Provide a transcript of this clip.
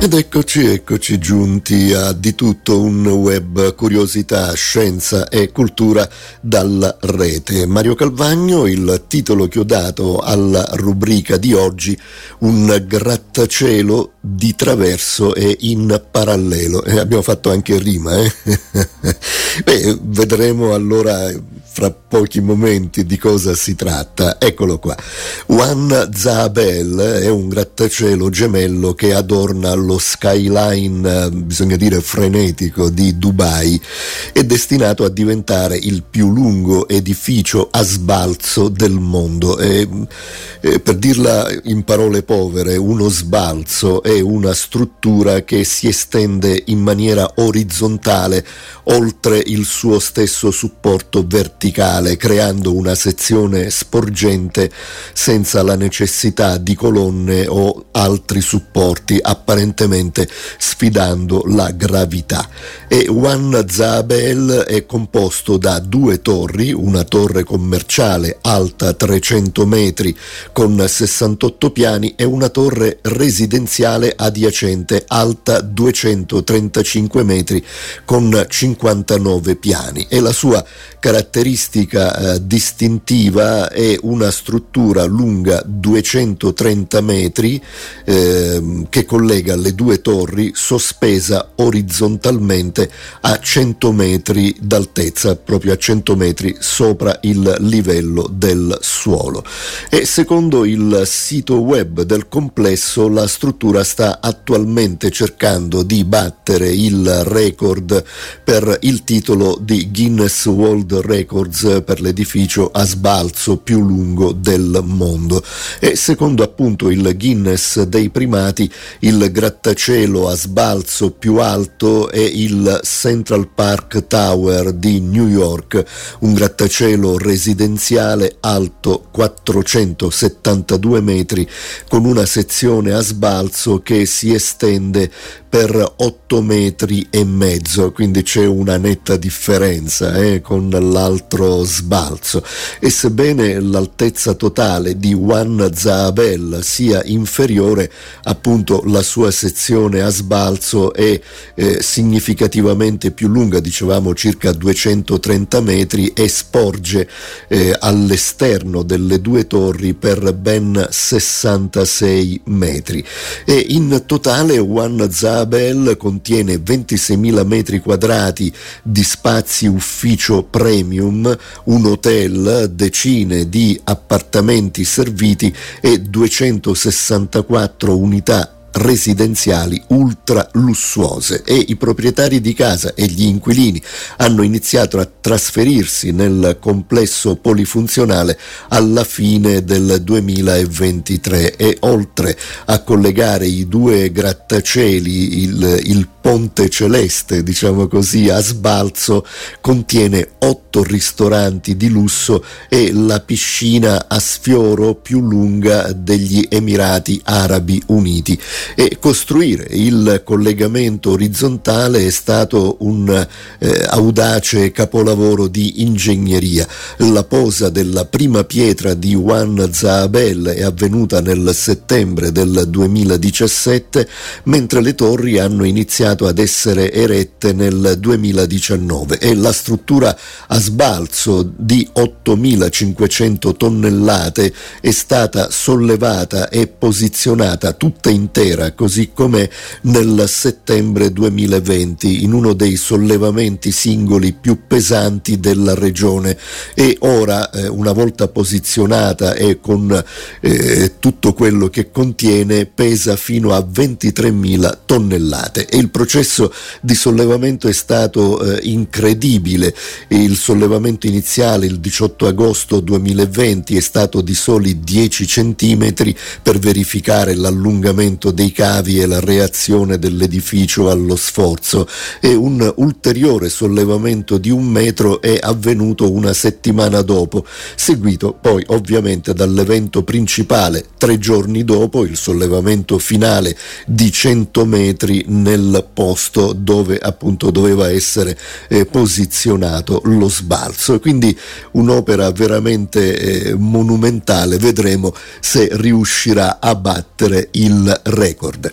Ed eccoci, eccoci giunti a di tutto un web curiosità, scienza e cultura dalla rete. Mario Calvagno, il titolo che ho dato alla rubrica di oggi, un grattacielo di traverso e in parallelo. Eh, abbiamo fatto anche rima, eh? Beh, vedremo allora fra pochi momenti di cosa si tratta. Eccolo qua. Juan Zabel è un grattacielo gemello che adorna lo skyline, bisogna dire frenetico, di Dubai. È destinato a diventare il più lungo edificio a sbalzo del mondo. E, e, per dirla in parole povere, uno sbalzo è una struttura che si estende in maniera orizzontale oltre il suo stesso supporto verticale, creando una sezione sporgente senza la necessità di colonne o altri supporti, apparentemente sfidando la gravità. E Wan Zabel è composto da due torri, una torre commerciale alta 300 metri con 68 piani e una torre residenziale adiacente alta 235 metri con 50 59 piani e la sua caratteristica eh, distintiva è una struttura lunga 230 metri eh, che collega le due torri sospesa orizzontalmente a 100 metri d'altezza, proprio a 100 metri sopra il livello del suolo. E secondo il sito web del complesso la struttura sta attualmente cercando di battere il record per il titolo di Guinness World Records per l'edificio a sbalzo più lungo del mondo. E secondo appunto il Guinness dei primati il grattacielo a sbalzo più alto è il Central Park Tower di New York, un grattacielo residenziale alto 472 metri con una sezione a sbalzo che si estende per 8 metri e mezzo, quindi c'è una netta differenza eh, con l'altro sbalzo. E sebbene l'altezza totale di Juan Zaabel sia inferiore, appunto la sua sezione a sbalzo è eh, significativamente più lunga, dicevamo circa 230 metri, e sporge eh, all'esterno delle due torri per ben 66 metri. E in totale Juan Zaabel Abel contiene 26.000 metri quadrati di spazi ufficio premium, un hotel, decine di appartamenti serviti e 264 unità residenziali ultra lussuose e i proprietari di casa e gli inquilini hanno iniziato a trasferirsi nel complesso polifunzionale alla fine del 2023 e oltre a collegare i due grattacieli il, il ponte celeste diciamo così a sbalzo contiene otto ristoranti di lusso e la piscina a sfioro più lunga degli Emirati Arabi Uniti e costruire il collegamento orizzontale è stato un eh, audace capolavoro di ingegneria. La posa della prima pietra di Juan Zaabel è avvenuta nel settembre del 2017, mentre le torri hanno iniziato ad essere erette nel 2019 e la struttura a sbalzo di 8.500 tonnellate è stata sollevata e posizionata tutta intera era così come nel settembre 2020 in uno dei sollevamenti singoli più pesanti della regione. E ora eh, una volta posizionata e con eh, tutto quello che contiene pesa fino a 23.000 tonnellate. E il processo di sollevamento è stato eh, incredibile. Il sollevamento iniziale il 18 agosto 2020 è stato di soli 10 centimetri per verificare l'allungamento dei cavi e la reazione dell'edificio allo sforzo. E un ulteriore sollevamento di un metro è avvenuto una settimana dopo, seguito poi ovviamente dall'evento principale. Tre giorni dopo il sollevamento finale di 100 metri nel posto dove appunto doveva essere eh, posizionato lo sbalzo. Quindi un'opera veramente eh, monumentale, vedremo se riuscirà a battere il record.